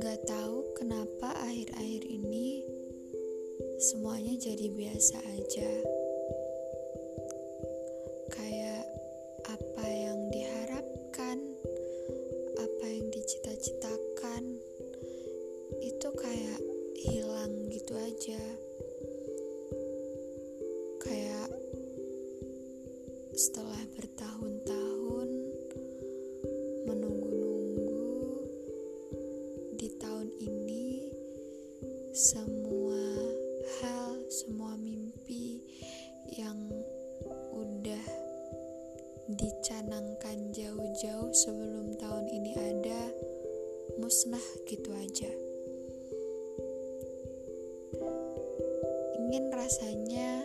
Gak tahu kenapa akhir-akhir ini semuanya jadi biasa aja. Semua hal, semua mimpi yang udah dicanangkan jauh-jauh sebelum tahun ini ada musnah gitu aja. Ingin rasanya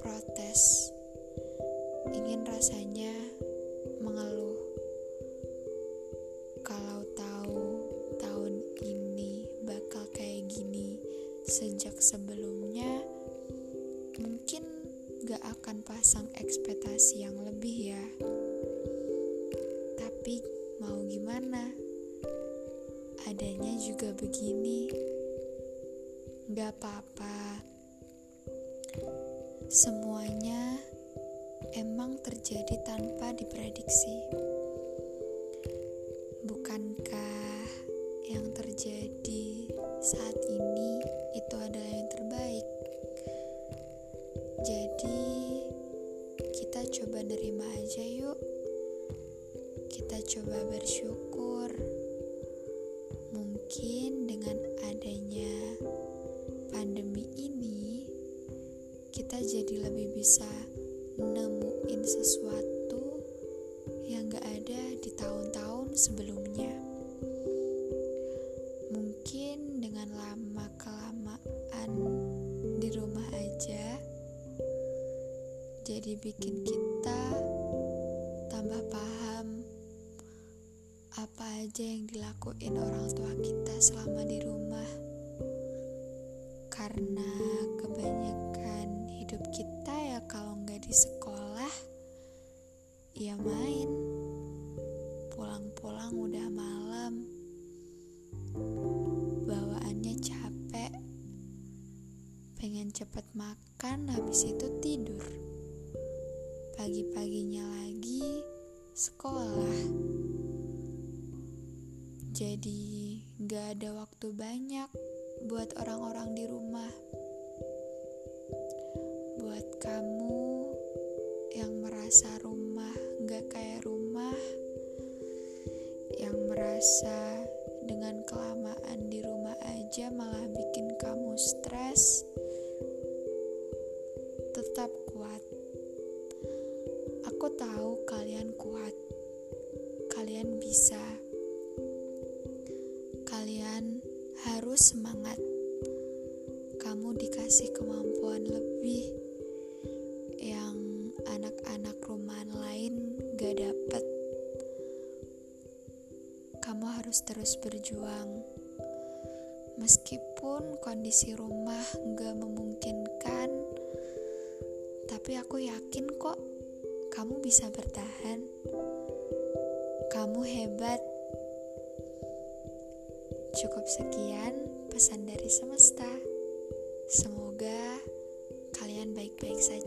protes ingin rasanya sejak sebelumnya mungkin gak akan pasang ekspektasi yang lebih ya. Tapi mau gimana? Adanya juga begini. Gak apa-apa. Semuanya emang terjadi tanpa diprediksi. Jadi, kita coba nerima aja yuk. Kita coba bersyukur. Mungkin dengan adanya pandemi ini, kita jadi lebih bisa nemuin sesuatu yang gak ada di tahun-tahun sebelumnya. Jadi bikin kita tambah paham apa aja yang dilakuin orang tua kita selama di rumah. Karena kebanyakan hidup kita ya kalau nggak di sekolah ya main pulang-pulang udah malam bawaannya capek pengen cepet makan habis itu tidur pagi-paginya lagi sekolah. Jadi nggak ada waktu banyak buat orang-orang di rumah. Buat kamu yang merasa rumah gak kayak rumah, yang merasa kalian bisa, kalian harus semangat. Kamu dikasih kemampuan lebih yang anak-anak rumahan lain gak dapet. Kamu harus terus berjuang. Meskipun kondisi rumah gak memungkinkan, tapi aku yakin kok kamu bisa bertahan. Kamu hebat. Cukup sekian pesan dari semesta. Semoga kalian baik-baik saja.